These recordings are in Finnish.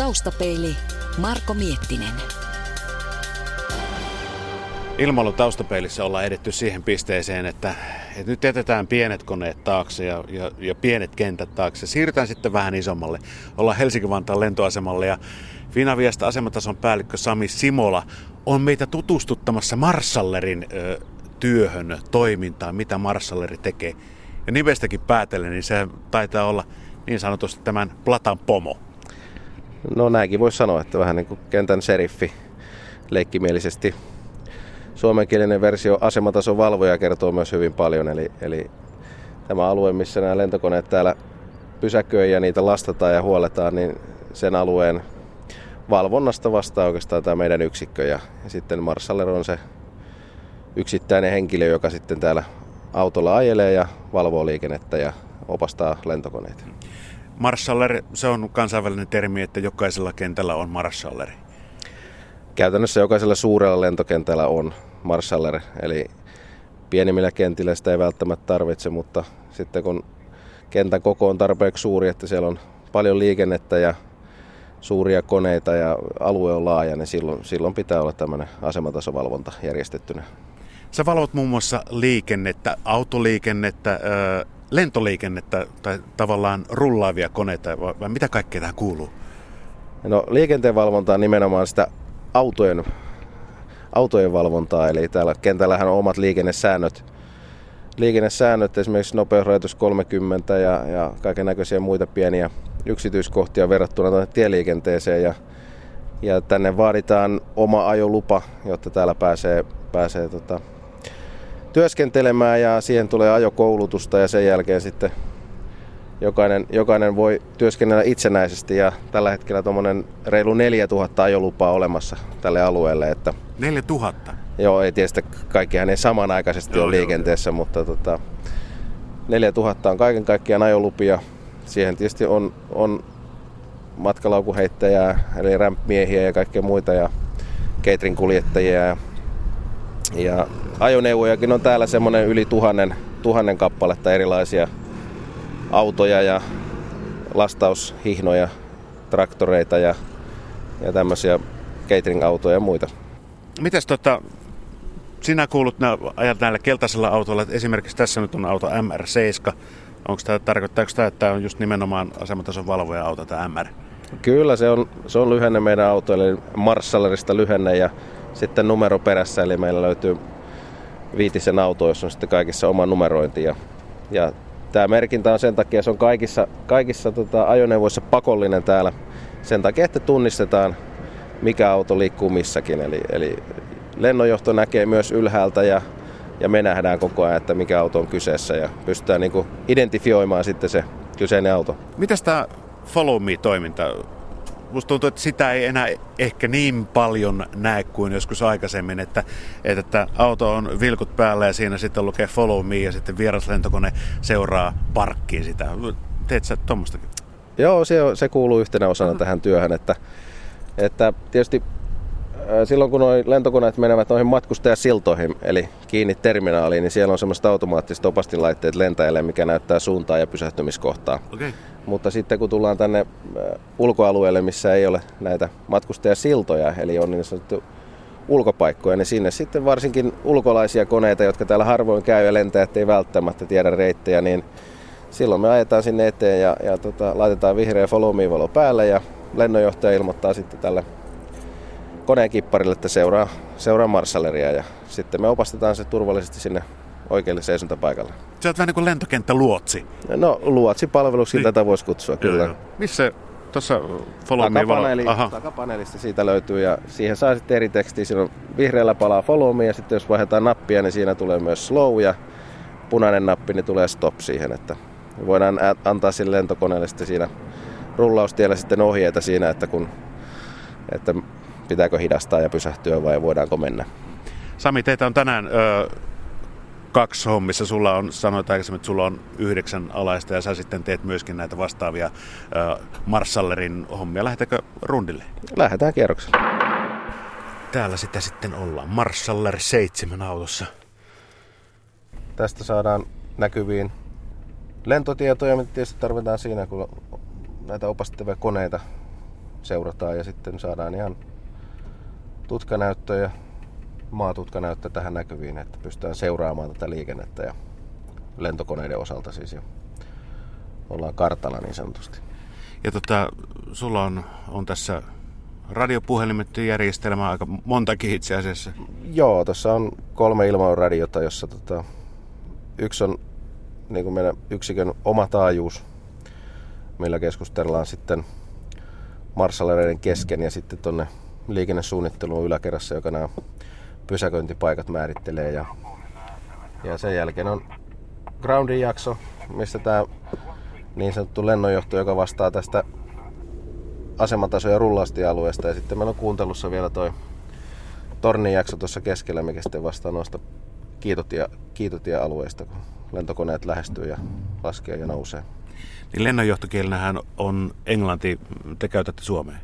Taustapeili Marko Miettinen. Ilmailun taustapeilissä ollaan edetty siihen pisteeseen, että, että nyt jätetään pienet koneet taakse ja, ja, ja pienet kentät taakse. Siirrytään sitten vähän isommalle. Ollaan Helsinki-Vantaan lentoasemalle ja Finaviasta asematason päällikkö Sami Simola on meitä tutustuttamassa Marsallerin ö, työhön, toimintaan, mitä Marsalleri tekee. Ja nimestäkin päätellen, niin se taitaa olla niin sanotusti tämän Platan pomo. No näinkin voisi sanoa, että vähän niin kuin kentän seriffi leikkimielisesti. Suomenkielinen versio asematason valvoja kertoo myös hyvin paljon, eli, eli tämä alue, missä nämä lentokoneet täällä pysäköi ja niitä lastataan ja huoletaan, niin sen alueen valvonnasta vastaa oikeastaan tämä meidän yksikkö. Ja, ja sitten Marsaller on se yksittäinen henkilö, joka sitten täällä autolla ajelee ja valvoo liikennettä ja opastaa lentokoneita. Marshaller, se on kansainvälinen termi, että jokaisella kentällä on marshalleri. Käytännössä jokaisella suurella lentokentällä on marshaller, eli pienimmillä kentillä sitä ei välttämättä tarvitse, mutta sitten kun kentän koko on tarpeeksi suuri, että siellä on paljon liikennettä ja suuria koneita ja alue on laaja, niin silloin, silloin pitää olla tämmöinen asematasovalvonta järjestettynä. Sä valvot muun muassa liikennettä, autoliikennettä, lentoliikennettä tai tavallaan rullaavia koneita vai mitä kaikkea tähän kuuluu? No liikenteenvalvonta on nimenomaan sitä autojen, autojen valvontaa, eli täällä kentällähän on omat liikennesäännöt, liikennesäännöt, esimerkiksi nopeusrajoitus 30 ja, ja kaiken näköisiä muita pieniä yksityiskohtia verrattuna tänne tieliikenteeseen ja, ja tänne vaaditaan oma ajolupa, jotta täällä pääsee, pääsee tota, työskentelemään ja siihen tulee ajokoulutusta ja sen jälkeen sitten jokainen, jokainen voi työskennellä itsenäisesti ja tällä hetkellä tuommoinen reilu 4000 ajolupaa olemassa tälle alueelle. Että 4000? Joo, ei tietysti kaikkihan ei samanaikaisesti joo, ole liikenteessä, joo. mutta tota, 4000 on kaiken kaikkiaan ajolupia. Siihen tietysti on, on matkalaukuheittäjää, eli rämpmiehiä ja kaikkea muita ja catering kuljettajia ja ja ajoneuvojakin on täällä semmoinen yli tuhannen, tuhannen kappaletta erilaisia autoja ja lastaushihnoja, traktoreita ja, ja tämmöisiä catering-autoja ja muita. Mites tota, sinä kuulut nää, ajat näillä keltaisella autolla, että esimerkiksi tässä nyt on auto MR7. Onko tämä, tarkoittaako tämä, että tämä on just nimenomaan asematason valvoja auto, tämä MR? Kyllä, se on, se on lyhenne meidän autoille, niin eli Marshallerista lyhenne ja sitten numero perässä, eli meillä löytyy viitisen auto, jossa on sitten kaikissa oma numerointi. Ja, ja tämä merkintä on sen takia, se on kaikissa, kaikissa tota, ajoneuvoissa pakollinen täällä sen takia, että tunnistetaan, mikä auto liikkuu missäkin. Eli, eli lennonjohto näkee myös ylhäältä ja, ja me nähdään koko ajan, että mikä auto on kyseessä ja pystytään niin kuin, identifioimaan sitten se kyseinen auto. Mitäs tämä Follow Me-toiminta musta tuntuu, että sitä ei enää ehkä niin paljon näe kuin joskus aikaisemmin, että, että, että auto on vilkut päällä ja siinä sitten lukee follow me ja sitten vieras lentokone seuraa parkkiin sitä. Teet sä tuommoistakin? Joo, se, se kuuluu yhtenä osana mm. tähän työhön, että, että tietysti äh, silloin kun noi lentokoneet menevät noihin matkustajasiltoihin, eli kiinni terminaaliin, niin siellä on semmoista automaattista opastinlaitteet lentäjälle, mikä näyttää suuntaa ja pysähtymiskohtaa. Okay. Mutta sitten kun tullaan tänne äh, ulkoalueelle, missä ei ole näitä matkustajasiltoja, eli on niin sanottu ulkopaikkoja, niin sinne sitten varsinkin ulkolaisia koneita, jotka täällä harvoin käy ja lentää, ettei välttämättä tiedä reittejä, niin silloin me ajetaan sinne eteen ja, ja tota, laitetaan vihreä follow me valo päälle ja lennonjohtaja ilmoittaa sitten tälle koneen kipparille, että seuraa, seuraa marsaleria ja sitten me opastetaan se turvallisesti sinne oikealle seisontapaikalle. Se on vähän niin kuin lentokenttä no, luotsi. No luotsipalveluksi niin. tätä voisi kutsua kyllä. kyllä. Missä tuossa follow me takapaneelista siitä löytyy ja siihen saa sitten eri tekstiä. Siinä on vihreällä palaa follow me ja sitten jos vaihdetaan nappia, niin siinä tulee myös slow ja punainen nappi, niin tulee stop siihen. Että voidaan antaa sille lentokoneelle sitten siinä rullaustiellä sitten ohjeita siinä, että, kun, että pitääkö hidastaa ja pysähtyä vai voidaanko mennä. Sami, teitä on tänään ö, kaksi hommissa. Sulla on, sanoit aikaisemmin, että sulla on yhdeksän alaista ja sä sitten teet myöskin näitä vastaavia äh, Marsallerin hommia. Lähetäkö rundille? Lähdetään kierrokselle. Täällä sitä sitten ollaan. Marsaller 7 autossa. Tästä saadaan näkyviin lentotietoja, mitä tietysti tarvitaan siinä, kun näitä opastettavia koneita seurataan ja sitten saadaan ihan tutkanäyttöjä ja maatutkanäyttö tähän näkyviin, että pystytään seuraamaan tätä liikennettä ja lentokoneiden osalta siis jo ollaan kartalla niin sanotusti. Ja tota, sulla on, on tässä radiopuhelimet järjestelmä aika montakin itse asiassa. Joo, tuossa on kolme ilmailuradiota, jossa tota, yksi on niin kuin meidän yksikön oma taajuus, millä keskustellaan sitten marssalereiden kesken ja sitten tuonne liikennesuunnitteluun yläkerrassa, joka nämä pysäköintipaikat määrittelee. Ja, ja sen jälkeen on groundin jakso, missä tämä niin sanottu lennonjohto, joka vastaa tästä asemataso- ja rullastialueesta. Ja sitten meillä on kuuntelussa vielä toi tornin jakso tuossa keskellä, mikä sitten vastaa noista kiitotia, kiitotia-alueista, kun lentokoneet lähestyy ja laskee ja nousee. Niin lennonjohtokielenähän on englanti, te käytätte suomea?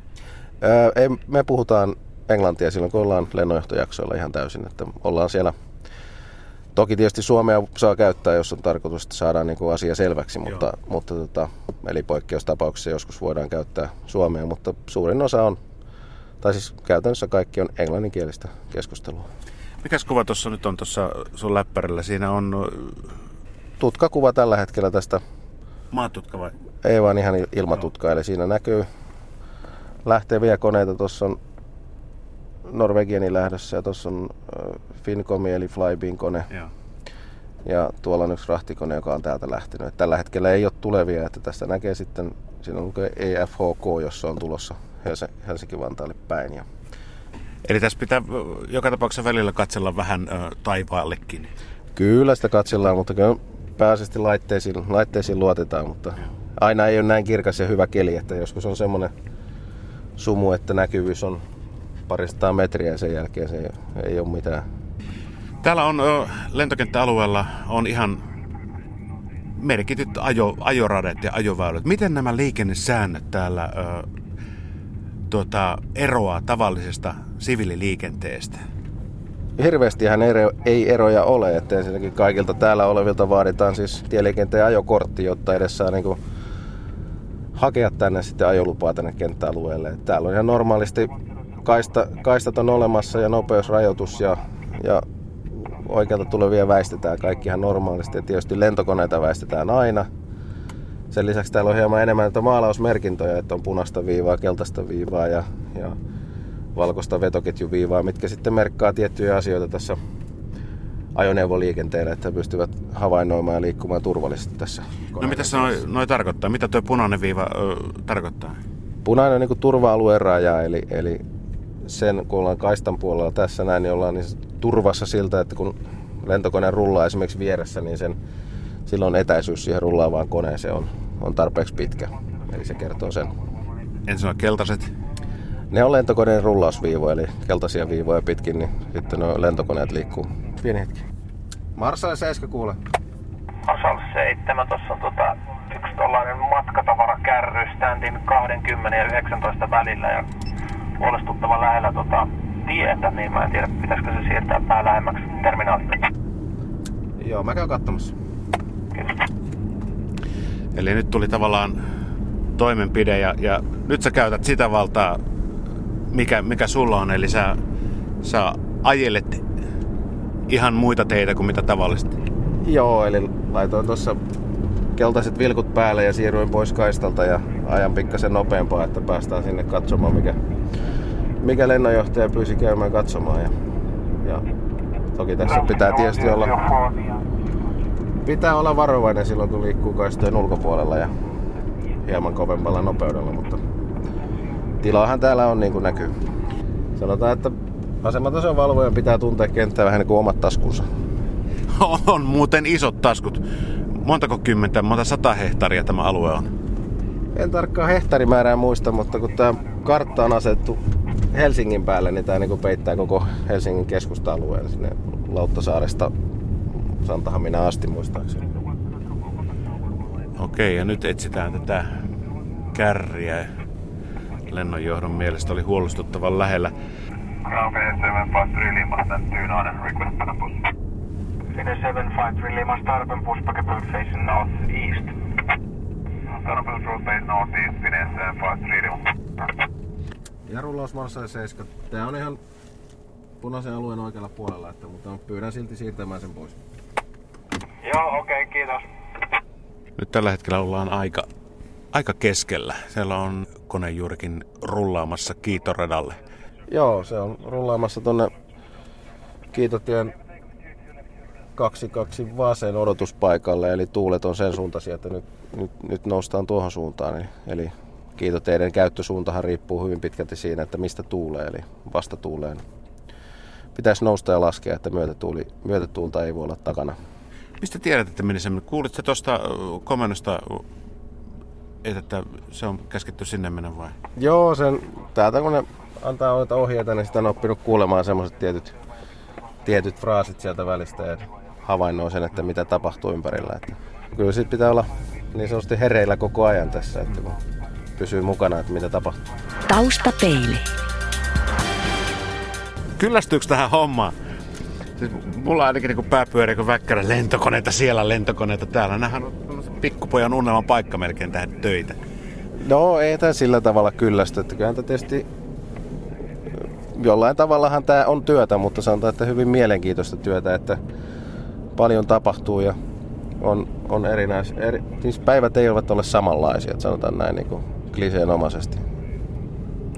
Öö, ei, me puhutaan englantia silloin, kun ollaan lennonjohtojaksoilla ihan täysin, että ollaan siellä Toki tietysti Suomea saa käyttää, jos on tarkoitus, että saadaan niin kuin asia selväksi, mutta, mutta tota, eli poikkeustapauksessa joskus voidaan käyttää Suomea, mutta suurin osa on, tai siis käytännössä kaikki on englanninkielistä keskustelua. Mikäs kuva tuossa nyt on tuossa sun läppärillä? Siinä on... Tutkakuva tällä hetkellä tästä. Maatutka vai? Ei vaan ihan ilmatutka, eli siinä näkyy lähteviä koneita. Tuossa on Norvegianin lähdössä ja tuossa on Finncomi eli Flybean kone. Joo. Ja tuolla on yksi rahtikone, joka on täältä lähtenyt. Et tällä hetkellä ei ole tulevia, että tästä näkee sitten, siinä on EFHK, jossa on tulossa Helsinki-Vantaalle päin. Ja Eli tässä pitää joka tapauksessa välillä katsella vähän ö, taivaallekin. Kyllä sitä katsellaan, mutta kyllä pääasiassa laitteisiin, laitteisiin luotetaan, mutta aina ei ole näin kirkas ja hyvä keli, että joskus on semmoinen sumu, että näkyvyys on parista metriä ja sen jälkeen se ei ole mitään. Täällä on lentokenttäalueella on ihan merkityt ajo, ajoradet ja ajoväylät. Miten nämä liikennesäännöt täällä ö, tuota, eroaa tavallisesta siviililiikenteestä? Hirveästihän ero, ei eroja ole, että ensinnäkin kaikilta täällä olevilta vaaditaan siis tieliikenteen ajokortti, jotta edes saa niin kuin hakea tänne sitten ajolupaa tänne kenttäalueelle. Täällä on ihan normaalisti kaista, kaistat on olemassa ja nopeusrajoitus ja, ja oikealta tulevia väistetään kaikki normaalisti. Ja tietysti lentokoneita väistetään aina. Sen lisäksi täällä on hieman enemmän näitä maalausmerkintöjä, että on punaista viivaa, keltaista viivaa ja, ja valkoista vetoketjuviivaa, mitkä sitten merkkaa tiettyjä asioita tässä ajoneuvoliikenteelle, että pystyvät havainnoimaan ja liikkumaan turvallisesti tässä. No mitä se noi, noi tarkoittaa? Mitä tuo punainen viiva ö, tarkoittaa? Punainen on niin turva-alueen raja, eli, eli sen, kun ollaan kaistan puolella tässä näin, niin ollaan niin turvassa siltä, että kun lentokone rullaa esimerkiksi vieressä, niin sen, silloin etäisyys siihen rullaavaan koneeseen on, on tarpeeksi pitkä. Eli se kertoo sen. En sano keltaiset. Ne on lentokoneen rullausviivoja, eli keltaisia viivoja pitkin, niin sitten nuo lentokoneet liikkuu. Pieni hetki. Marshall 7 kuule. Marshall 7, tuossa on tota, yksi tollainen matkatavarakärry standin 20 ja 19 välillä ja huolestuttavan lähellä tota, tietä, niin mä en tiedä, pitäisikö se siirtää pää lähemmäksi terminaalia. Joo, mä käyn katsomassa. Kiitos. Eli nyt tuli tavallaan toimenpide ja, ja nyt sä käytät sitä valtaa, mikä, mikä sulla on. Eli sä, sä ajelet ihan muita teitä kuin mitä tavallisesti. Joo, eli laitoin tuossa keltaiset vilkut päälle ja siirryin pois kaistalta ja ajan pikkasen nopeampaa, että päästään sinne katsomaan, mikä, mikä lennonjohtaja pyysi käymään katsomaan. Ja, ja toki tässä pitää tietysti olla, pitää olla varovainen silloin, kun liikkuu kaistojen ulkopuolella ja hieman kovempalla nopeudella, mutta tilaahan täällä on niin kuin näkyy. Sanotaan, että asematason valvojan pitää tuntea kenttää vähän niin kuin omat taskunsa. On muuten isot taskut. Montako kymmentä, monta sata hehtaaria tämä alue on? En tarkkaan hehtaarimäärää muista, mutta kun tämä kartta on asettu Helsingin päälle, niin tämä niin peittää koko Helsingin keskusta-alueen sinne Lauttasaaresta Santahamina asti muistaakseni. Okei, ja nyt etsitään tätä kärriä. Lennonjohdon mielestä oli huolestuttavan lähellä. Ground 753 Lima, to on request for push. 753 Lima, start and push packet facing northeast. Road base northeast, 753 Lima. Ja rullausmarssaali 7. Tää on ihan punaisen alueen oikealla puolella, että, mutta pyydän silti siirtämään sen pois. Joo, okei, okay, kiitos. Nyt tällä hetkellä ollaan aika, aika keskellä. Siellä on kone juurikin rullaamassa kiitoradalle. Joo, se on rullaamassa tonne Kiitotien 22 vasen odotuspaikalle, eli tuulet on sen suuntaisia, että nyt, nyt, nyt noustaan tuohon suuntaan. Eli, eli kiitoteiden käyttösuuntahan riippuu hyvin pitkälti siinä, että mistä tuulee, eli vastatuuleen. Pitäisi nousta ja laskea, että myötätuuli, myötätuulta ei voi olla takana. Mistä tiedät, että meni semmoinen? Kuulitko tuosta komennosta, että se on käsketty sinne mennä vai? Joo, sen, täältä kun ne antaa noita ohjeita, niin sitä on oppinut kuulemaan semmoiset tietyt, tietyt fraasit sieltä välistä ja havainnoi sen, että mitä tapahtuu ympärillä. Että kyllä siitä pitää olla niin sanotusti hereillä koko ajan tässä, että kun pysyy mukana, että mitä tapahtuu. Taustapeili. Kyllästyykö tähän hommaan? Siis mulla ainakin niin pää pyörii kuin väkkärä lentokoneita siellä, lentokoneita täällä. Nämähän on pikkupojan unelman paikka melkein tähän töitä. No ei tämä sillä tavalla kyllästy, että kyllähän tietysti jollain tavallahan tämä on työtä, mutta sanotaan, että hyvin mielenkiintoista työtä, että paljon tapahtuu ja on, on erinäis, eri, siis päivät eivät ole samanlaisia, että sanotaan näin niin kuin kliseenomaisesti.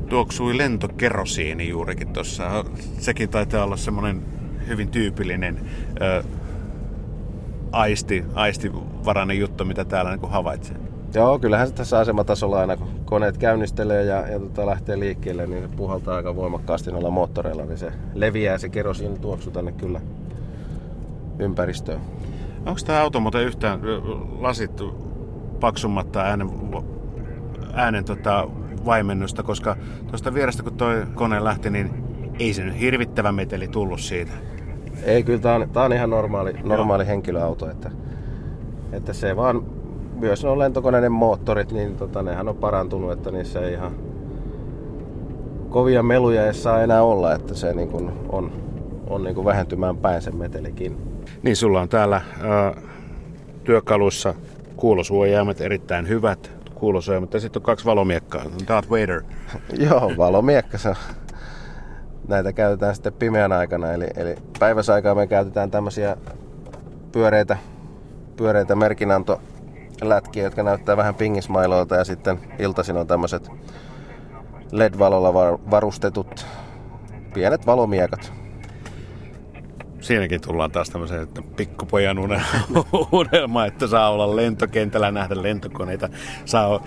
Tuoksui lentokerosiini juurikin tuossa. Sekin taitaa olla semmoinen hyvin tyypillinen ö, aisti, aistivarainen juttu, mitä täällä niin havaitsee. Joo, kyllähän se tässä asematasolla aina, kun koneet käynnistelee ja, ja tota, lähtee liikkeelle, niin se puhaltaa aika voimakkaasti noilla moottoreilla, niin se leviää se kerosiin tuoksu tänne kyllä ympäristöön. Onko tämä auto muuten yhtään lasit paksummatta äänen, äänen tota, vaimennusta, koska tuosta vierestä kun toi kone lähti, niin ei se nyt hirvittävä meteli tullut siitä. Ei, kyllä tämä on, tää on ihan normaali, normaali henkilöauto, että, että se vaan myös on lentokoneiden moottorit, niin tota, nehän on parantunut, että niissä ei ihan kovia meluja ei saa enää olla, että se niin kuin on, on niin kuin vähentymään päin se metelikin. Niin, sulla on täällä ää, työkaluissa kuulosuojaimet erittäin hyvät kuulosuojaimet ja sitten on kaksi valomiekkaa, Darth Vader. Joo, valomiekka se Näitä käytetään sitten pimeän aikana, eli, eli päiväsaikaa me käytetään tämmöisiä pyöreitä, pyöreitä merkinanto lätkiä, jotka näyttää vähän pingismailoilta ja sitten iltaisin on tämmöiset LED-valolla varustetut pienet valomiekat. Siinäkin tullaan taas tämmöiseen että pikkupojan unelma, että saa olla lentokentällä, nähdä lentokoneita, saa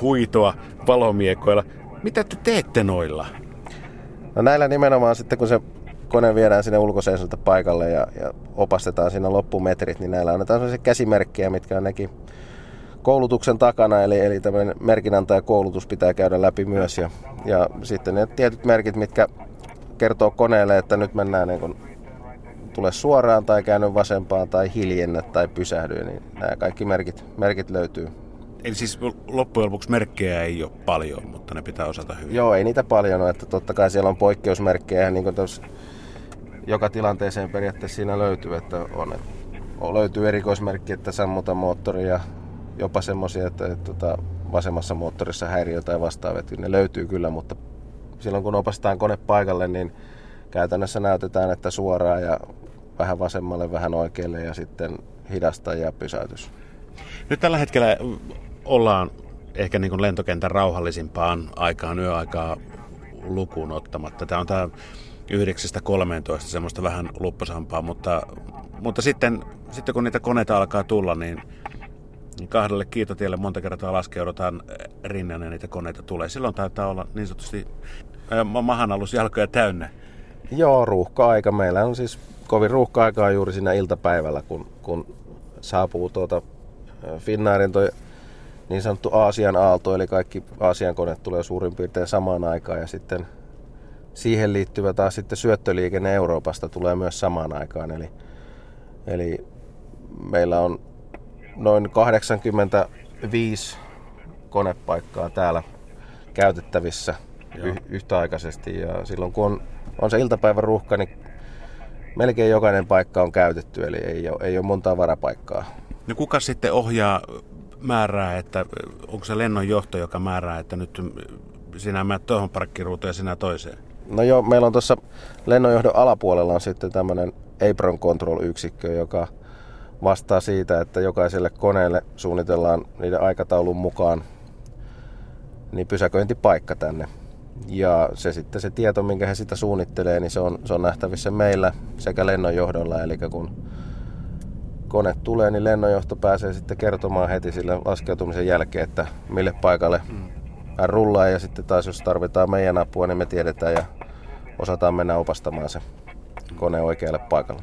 huitoa valomiekoilla. Mitä te teette noilla? No näillä nimenomaan sitten kun se kone viedään sinne ulkoseisolta paikalle ja, ja opastetaan siinä loppumetrit, niin näillä annetaan sellaisia käsimerkkejä, mitkä on nekin koulutuksen takana, eli, eli tämmöinen merkinantajakoulutus pitää käydä läpi myös. Ja, ja sitten ne tietyt merkit, mitkä kertoo koneelle, että nyt mennään niin tule suoraan tai käänny vasempaan tai hiljennä tai pysähdy, niin nämä kaikki merkit, merkit löytyy. Eli siis loppujen lopuksi merkkejä ei ole paljon, mutta ne pitää osata hyvin. Joo, ei niitä paljon ole, että totta kai siellä on poikkeusmerkkejä, niin kuin joka tilanteeseen periaatteessa siinä löytyy, että on, että löytyy erikoismerkki, että sammuta moottori ja jopa semmoisia, että, että, että tota, vasemmassa moottorissa häiriö tai vastaavat, ne löytyy kyllä, mutta silloin kun opastetaan kone paikalle, niin käytännössä näytetään, että suoraan ja vähän vasemmalle, vähän oikealle ja sitten hidasta ja pysäytys. Nyt tällä hetkellä ollaan ehkä niin kuin lentokentän rauhallisimpaan aikaan, yöaikaa lukuun ottamatta. Tämä on tämä 9-13 semmoista vähän lupposampaa, mutta, mutta sitten, sitten kun niitä koneita alkaa tulla, niin, niin kahdelle kiitotielle monta kertaa laskeudutaan rinnan ja niitä koneita tulee. Silloin taitaa olla niin sanotusti mahanalus jalkoja täynnä. Joo, ruuhka-aika. Meillä on siis kovin ruuhka-aikaa juuri siinä iltapäivällä, kun, kun saapuu tuota Finnairin toi niin sanottu Aasian aalto, eli kaikki Aasian koneet tulee suurin piirtein samaan aikaan ja sitten siihen liittyvä taas sitten syöttöliikenne Euroopasta tulee myös samaan aikaan. Eli, eli meillä on noin 85 konepaikkaa täällä käytettävissä y- yhtäaikaisesti ja silloin kun on, on se iltapäivän ruuhka, niin melkein jokainen paikka on käytetty, eli ei ole, ei ole montaa varapaikkaa. No kuka sitten ohjaa määrää, että onko se lennonjohto, joka määrää, että nyt sinä menet tuohon parkkiruutuun ja sinä toiseen? No joo, meillä on tuossa lennonjohdon alapuolella on sitten tämmöinen Apron Control-yksikkö, joka vastaa siitä, että jokaiselle koneelle suunnitellaan niiden aikataulun mukaan niin pysäköintipaikka tänne. Ja se sitten se tieto, minkä he sitä suunnittelee, niin se on, se on nähtävissä meillä sekä lennonjohdolla. Eli kun kone tulee, niin lennonjohto pääsee sitten kertomaan heti sille laskeutumisen jälkeen, että mille paikalle hän rullaa. Ja sitten taas jos tarvitaan meidän apua, niin me tiedetään ja osataan mennä opastamaan se kone oikealle paikalle.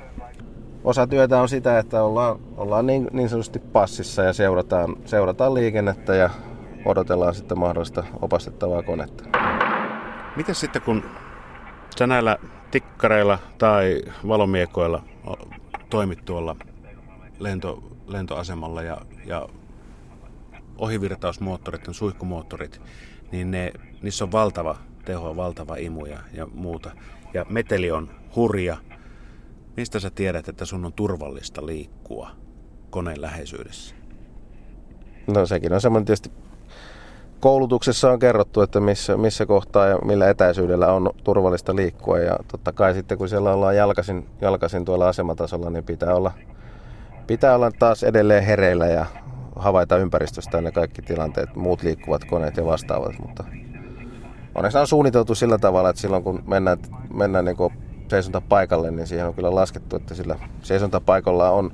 Osa työtä on sitä, että ollaan, ollaan niin, niin sanotusti passissa ja seurataan, seurataan liikennettä ja odotellaan sitten mahdollista opastettavaa konetta. Miten sitten kun sä näillä tikkareilla tai valomiekoilla toimit tuolla lento, lentoasemalla ja, ja ohivirtausmoottorit, suihkumoottorit, niin ne, niissä on valtava teho, valtava imu ja, ja muuta. Ja meteli on hurja. Mistä sä tiedät, että sun on turvallista liikkua koneen läheisyydessä? No sekin on semmoinen tietysti koulutuksessa on kerrottu, että missä, missä kohtaa ja millä etäisyydellä on turvallista liikkua. Ja totta kai sitten kun siellä ollaan jalkasin, jalkasin tuolla asematasolla, niin pitää olla, pitää olla taas edelleen hereillä ja havaita ympäristöstä ne kaikki tilanteet, muut liikkuvat koneet ja vastaavat. Mutta onneksi on suunniteltu sillä tavalla, että silloin kun mennään, mennään niin seisontapaikalle, niin siihen on kyllä laskettu, että sillä seisontapaikalla on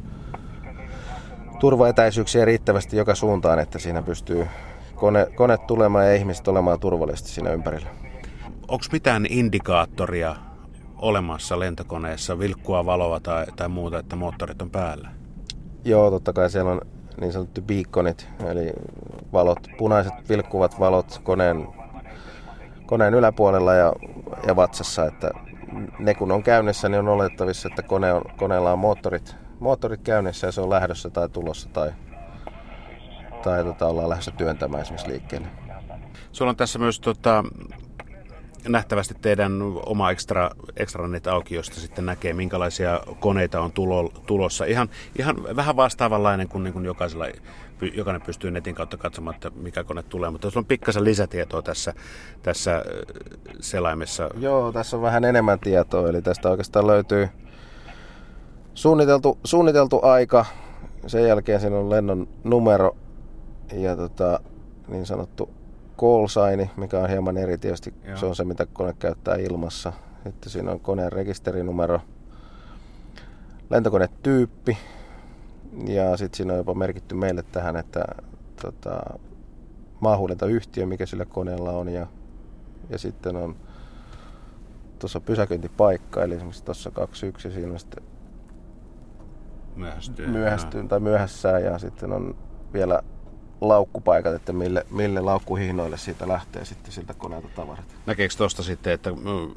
turvaetäisyyksiä riittävästi joka suuntaan, että siinä pystyy kone, kone tulemaan ja ihmiset olemaan turvallisesti siinä ympärillä. Onko mitään indikaattoria olemassa lentokoneessa, vilkkua valoa tai, tai muuta, että moottorit on päällä? Joo, totta kai siellä on niin sanottu beaconit, eli valot, punaiset vilkkuvat valot koneen, koneen yläpuolella ja, ja vatsassa, että ne kun on käynnissä, niin on olettavissa, että kone on, koneella on moottorit, moottorit käynnissä ja se on lähdössä tai tulossa tai tai tota, ollaan lähdössä työntämään esimerkiksi liikkeelle. Sulla on tässä myös tota, nähtävästi teidän oma extra, extranet auki, josta sitten näkee, minkälaisia koneita on tulo, tulossa. Ihan, ihan vähän vastaavanlainen kuin, niin kuin jokaisella, jokainen pystyy netin kautta katsomaan, että mikä kone tulee. Mutta sulla on pikkasen lisätietoa tässä, tässä selaimessa. Joo, tässä on vähän enemmän tietoa. Eli tästä oikeastaan löytyy suunniteltu, suunniteltu aika. Sen jälkeen siinä on lennon numero ja tota, niin sanottu call sign, mikä on hieman eri tietysti. Joo. Se on se, mitä kone käyttää ilmassa. Sitten siinä on koneen rekisterinumero, lentokonetyyppi ja sitten siinä on jopa merkitty meille tähän, että tota, maahuudentayhtiö, mikä sillä koneella on ja, ja sitten on tuossa pysäköintipaikka, eli esimerkiksi tuossa 21 ja siinä on sitten myöhästyy, myöhästyy tai myöhässä ja sitten on vielä laukkupaikat, että mille, mille laukkuhihnoille siitä lähtee sitten siltä koneelta tavarat. Näkeekö tuosta sitten, että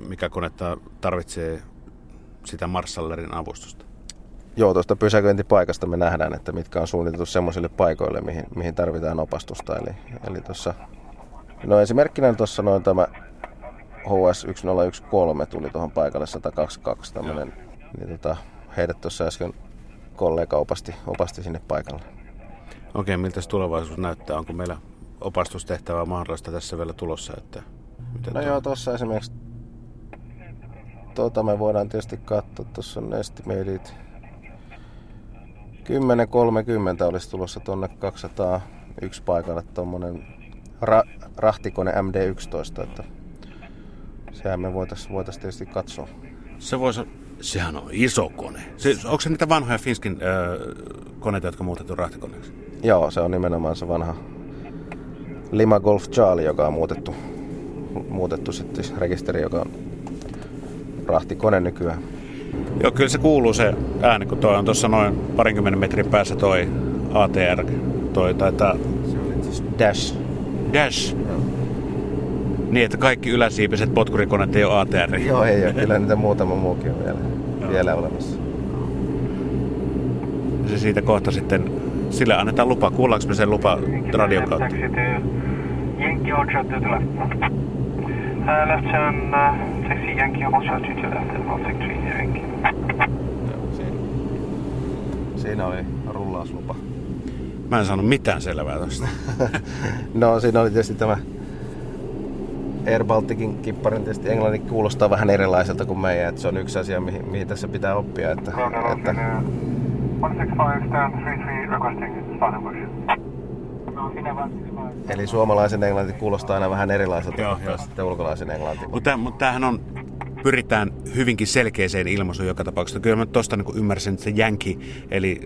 mikä konetta tarvitsee sitä Marshallerin avustusta? Joo, tuosta pysäköintipaikasta me nähdään, että mitkä on suunniteltu semmoisille paikoille, mihin, mihin tarvitaan opastusta. Eli, eli tuossa, no esimerkkinä tuossa noin tämä HS 1013 tuli tuohon paikalle 122 tämmöinen, niin tota, heidät tuossa äsken kollega opasti, opasti sinne paikalle. Okei, miltä tulevaisuus näyttää? Onko meillä opastustehtävää mahdollista tässä vielä tulossa? Että miten no tuo? joo, tuossa esimerkiksi tuota me voidaan tietysti katsoa. Tuossa on estimated 10.30 olisi tulossa tuonne 201 paikalle tuommoinen ra- rahtikone MD11, että sehän me voitaisiin voitais tietysti katsoa. Se voisi Sehän on iso kone. Se, onko se niitä vanhoja Finskin äh, koneita, jotka muutettu rahtikoneeksi? Joo, se on nimenomaan se vanha Lima Golf Charlie, joka on muutettu, muutettu sitten rekisteri, joka on rahtikone nykyään. Joo, kyllä se kuuluu se ääni, kun toi on tuossa noin parinkymmenen metrin päässä toi ATR. Toi taitaa... Se on siis Dash. Dash. Joo. Niin, että kaikki yläsiipiset potkurikoneet ei ole ATR. Joo, ei ole. Kyllä niitä muutama muukin on vielä, vielä olemassa. Se siitä kohta sitten, sille annetaan lupa. Kuullaanko me sen lupa radion kautta? Yankee Orchard to the left. Uh, left turn, uh, taxi Yankee Orchard to the left, Yankee. Siinä oli rullauslupa. Mä en saanut mitään selvää tosta. no siinä oli tietysti tämä Air Balticin kipparin tietysti englanti kuulostaa vähän erilaiselta kuin meidän, että se on yksi asia, mihin, mihin tässä pitää oppia. Että, että... 165 stand 33 requesting Stanbush. Eli suomalaisen englanti kuulostaa aina vähän erilaiselta joo, kuin sitten ulkolaisen englanti. Mutta, mutta tämähän on, pyritään hyvinkin selkeäseen ilmaisuun joka tapauksessa. Kyllä mä tuosta niin ymmärsin, että se jänki eli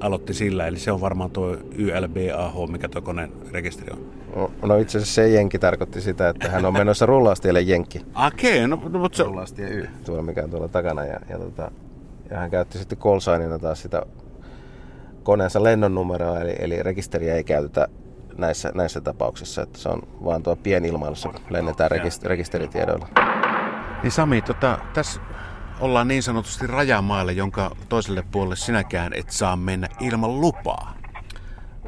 aloitti sillä, eli se on varmaan tuo YLBAH, mikä tuo koneen rekisteri on. No, no itse asiassa se jenki tarkoitti sitä, että hän on menossa rullaustielle jenki. Okei, okay, no, no mutta se... Rullaustie Y, tuolla mikä on tuolla takana. Ja, ja, tota, ja hän käytti sitten callsignina taas sitä koneensa numeroa, eli, eli rekisteriä ei käytetä näissä, näissä tapauksissa, että se on vaan tuo pienilmailussa, lennetään rekist- rekisteritiedoilla. Niin Sami, tota, tässä ollaan niin sanotusti rajamaille, jonka toiselle puolelle sinäkään et saa mennä ilman lupaa.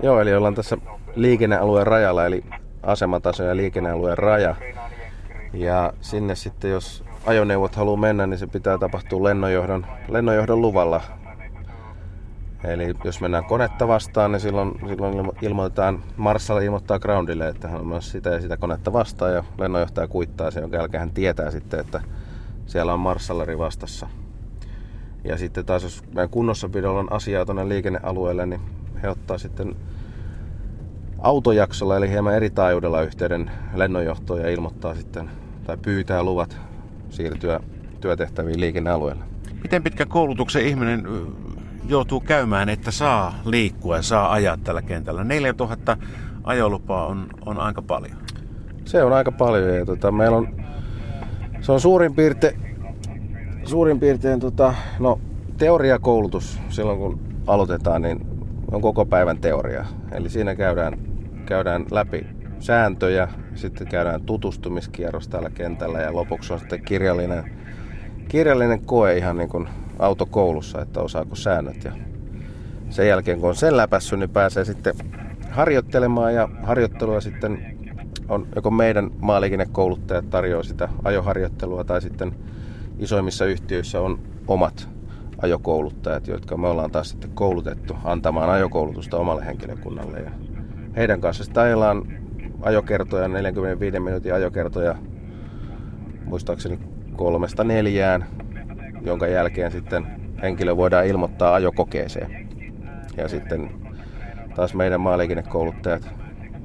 Joo, eli ollaan tässä liikennealueen rajalla, eli asemataso ja liikennealueen raja. Ja sinne sitten, jos ajoneuvot haluaa mennä, niin se pitää tapahtua lennonjohdon, lennonjohdon luvalla Eli jos mennään konetta vastaan, niin silloin, silloin ilmoitetaan, Marshall ilmoittaa groundille, että hän on myös sitä ja sitä konetta vastaan ja lennonjohtaja kuittaa sen, jonka jälkeen hän tietää sitten, että siellä on Marshalleri vastassa. Ja sitten taas jos meidän kunnossapidolla on asiaa tuonne liikennealueelle, niin he ottaa sitten autojaksolla, eli hieman eri taajuudella yhteyden lennonjohtoon ja ilmoittaa sitten tai pyytää luvat siirtyä työtehtäviin liikennealueelle. Miten pitkä koulutuksen ihminen joutuu käymään, että saa liikkua ja saa ajaa tällä kentällä. 4000 ajolupaa on, on aika paljon. Se on aika paljon ja tota, meillä on, se on suurin piirtein, suurin piirtein tota, no, teoriakoulutus silloin kun aloitetaan, niin on koko päivän teoria. Eli siinä käydään, käydään läpi sääntöjä, sitten käydään tutustumiskierros täällä kentällä ja lopuksi on sitten kirjallinen, kirjallinen koe ihan niin kuin autokoulussa, että osaako säännöt. Ja sen jälkeen kun on sen läpässyt, niin pääsee sitten harjoittelemaan ja harjoittelua sitten on joko meidän maaliikennekouluttajat tarjoaa sitä ajoharjoittelua tai sitten isoimmissa yhtiöissä on omat ajokouluttajat, jotka me ollaan taas sitten koulutettu antamaan ajokoulutusta omalle henkilökunnalle. Ja heidän kanssa sitten ajellaan ajokertoja, 45 minuutin ajokertoja, muistaakseni kolmesta neljään jonka jälkeen sitten henkilö voidaan ilmoittaa ajokokeeseen. Ja sitten taas meidän maaliikennekouluttajat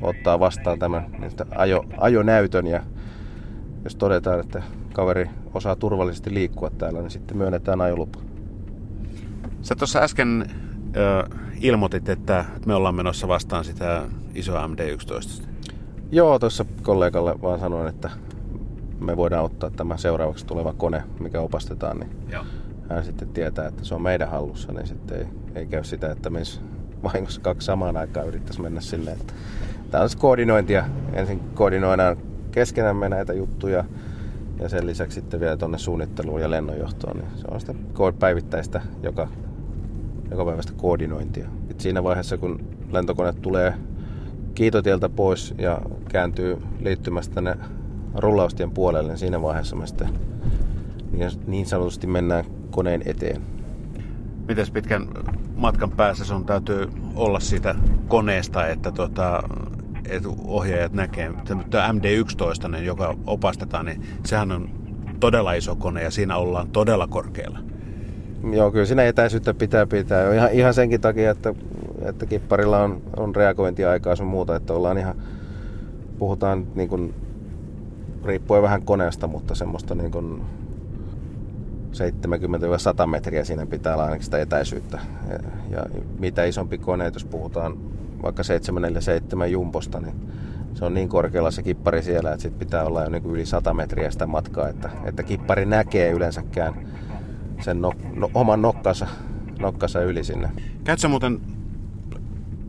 ottaa vastaan tämän niin ajo, ajonäytön ja jos todetaan, että kaveri osaa turvallisesti liikkua täällä, niin sitten myönnetään ajolupa. Sä tuossa äsken ö, ilmoitit, että me ollaan menossa vastaan sitä isoa MD-11. Joo, tuossa kollegalle vaan sanoin, että me voidaan ottaa tämä seuraavaksi tuleva kone, mikä opastetaan, niin Joo. hän sitten tietää, että se on meidän hallussa, niin sitten ei, ei käy sitä, että me vahingossa kaksi samaan aikaan yrittäisi mennä silleen. Että tämä on koordinointia. Ensin koordinoidaan keskenämme näitä juttuja ja sen lisäksi sitten vielä tuonne suunnitteluun ja lennonjohtoon. Niin se on sitä päivittäistä joka, joka päivästä koordinointia. Et siinä vaiheessa, kun lentokone tulee kiitotieltä pois ja kääntyy liittymästä tänne rullaustien puolelle, niin siinä vaiheessa me sitten niin, niin sanotusti mennään koneen eteen. Miten pitkän matkan päässä sun täytyy olla siitä koneesta, että, tota, että ohjaajat näkee. Tämä MD-11, niin joka opastetaan, niin sehän on todella iso kone ja siinä ollaan todella korkealla. Joo, kyllä siinä etäisyyttä pitää pitää. Ihan, ihan senkin takia, että, että kipparilla on, on reagointiaikaa sun muuta, että ollaan ihan, puhutaan niin kuin riippuen vähän koneesta, mutta semmoista niin kuin 70-100 metriä siinä pitää olla ainakin sitä etäisyyttä. Ja, ja mitä isompi kone, jos puhutaan vaikka 747 jumposta, niin se on niin korkealla se kippari siellä, että sit pitää olla jo niin yli 100 metriä sitä matkaa, että, että kippari näkee yleensäkään sen no, no, oman nokkansa, nokkansa yli sinne. Käytkö muuten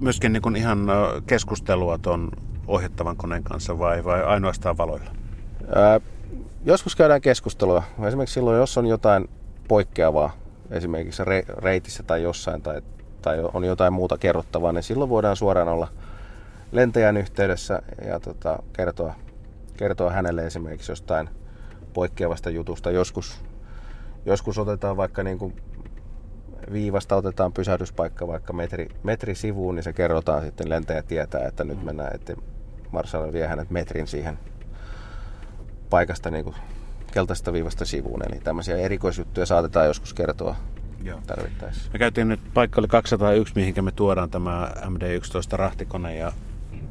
myöskin niin ihan keskustelua tuon ohjattavan koneen kanssa vai, vai ainoastaan valoilla? Ää, joskus käydään keskustelua. Esimerkiksi silloin, jos on jotain poikkeavaa, esimerkiksi re- reitissä tai jossain, tai, tai on jotain muuta kerrottavaa, niin silloin voidaan suoraan olla lentäjän yhteydessä ja tota, kertoa, kertoa hänelle esimerkiksi jostain poikkeavasta jutusta. Joskus, joskus otetaan vaikka niin kuin viivasta otetaan pysähdyspaikka vaikka metri, metri sivuun, niin se kerrotaan sitten lentäjä tietää, että nyt mennään, että Marshall vie hänet metrin siihen paikasta niin kuin keltaista viivasta sivuun. Eli tämmöisiä erikoisjuttuja saatetaan joskus kertoa Joo. tarvittaessa. Me käytiin nyt, paikka oli 201, mihinkä me tuodaan tämä MD-11 rahtikone ja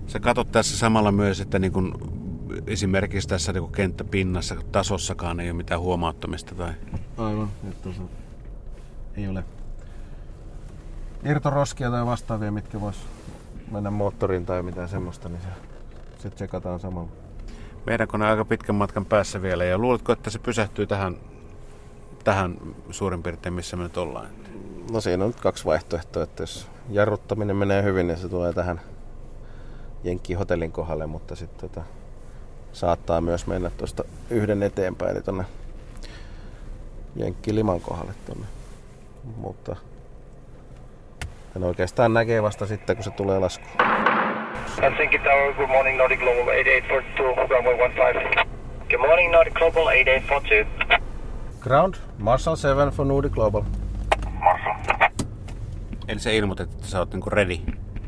sä katsot tässä samalla myös, että niin kun esimerkiksi tässä niin kun kenttäpinnassa tasossakaan ei ole mitään huomauttamista tai Aivan. Että se ei ole irtoroskia tai vastaavia, mitkä vois mennä moottoriin tai mitään semmoista, niin se, se tsekataan samalla. Meidän kone on aika pitkän matkan päässä vielä ja luuletko, että se pysähtyy tähän, tähän suurin piirtein, missä me nyt ollaan? No siinä on nyt kaksi vaihtoehtoa, että jos jarruttaminen menee hyvin, niin se tulee tähän Jenkki-hotellin kohdalle, mutta sitten tota, saattaa myös mennä tuosta yhden eteenpäin, eli tonne Jenkki-liman kohdalle tonne. Mutta sen oikeastaan näkee vasta sitten, kun se tulee laskuun. Helsinki Tower, good morning Nordic Global 8842, runway 15. Good morning Nordic Global 8842. Ground, Marshall 7 for Nordic Global. Marshall. Eli se ilmoitit, että sä oot niinku ready.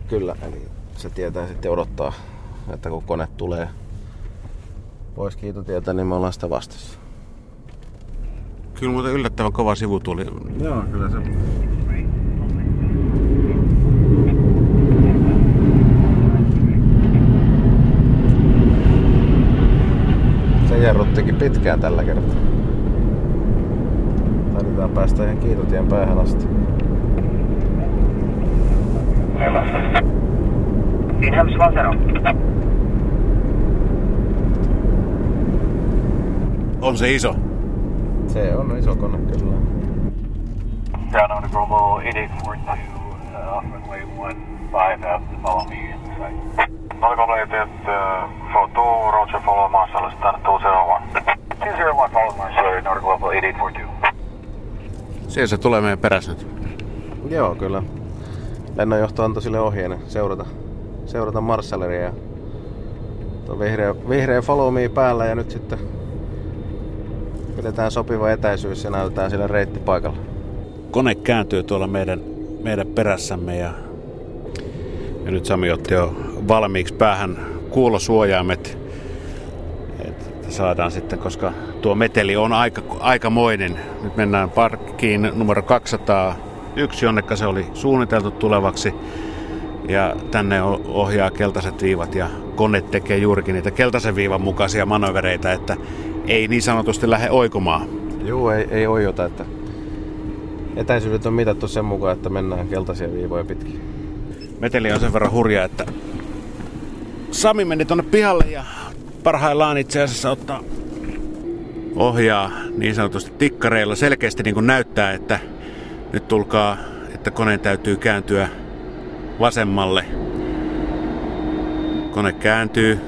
Kyllä, eli se tietää sitten odottaa, että kun kone tulee pois kiitotietä, niin me ollaan sitä vastassa. Kyllä muuten yllättävän kova sivu tuli. Joo, kyllä se. Jarruttikin pitkään tällä kertaa. Taidetaan päästä ihan kiitotien päähän asti. Inhams 10. On se iso. Se on iso kone kyllä. Ground Nordic Global 8842, uh, off runway 15, have to follow me in the site. Nordic Global 8842, Roger, follow Marshall, stand 201. 201, follow Marshall, Nordic Global 8842. Siellä se tulee meidän perässä nyt. Joo, kyllä. Lennonjohto antoi sille ohjeen seurata, seurata Marshalleria ja tuo vihreä, vihreä follow me päällä ja nyt sitten pidetään sopiva etäisyys ja näytetään sille reitti paikalla. Kone kääntyy tuolla meidän, meidän perässämme ja, ja nyt Sami otti jo valmiiksi päähän kuulosuojaimet. Että saadaan sitten, koska tuo meteli on aika, aikamoinen. Nyt mennään parkkiin numero 201, jonnekka se oli suunniteltu tulevaksi. Ja tänne ohjaa keltaiset viivat ja kone tekee juurikin niitä keltaisen viivan mukaisia manövereitä, että ei niin sanotusti lähde oikomaan. Juu, ei, ei ojota, että etäisyydet on mitattu sen mukaan, että mennään keltaisia viivoja pitkin. Meteli on sen verran hurja, että Sami meni tonne pihalle ja parhaillaan itse asiassa ottaa ohjaa niin sanotusti tikkareilla. Selkeästi niin kuin näyttää, että nyt tulkaa, että koneen täytyy kääntyä vasemmalle. Kone kääntyy.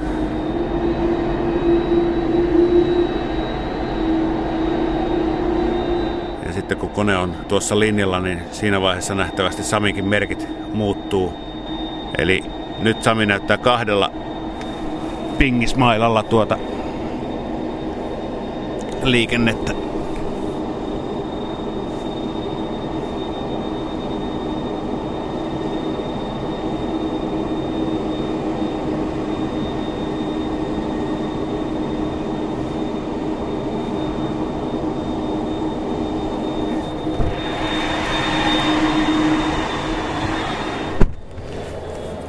Ja sitten kun kone on tuossa linjalla, niin siinä vaiheessa nähtävästi Saminkin merkit muuttuu. Eli nyt Sami näyttää kahdella pingismailalla tuota liikennettä.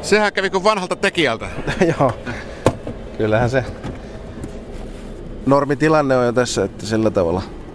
Sehän kävi kuin vanhalta tekijältä. Joo. Kyllähän se normitilanne on jo tässä, että sillä tavalla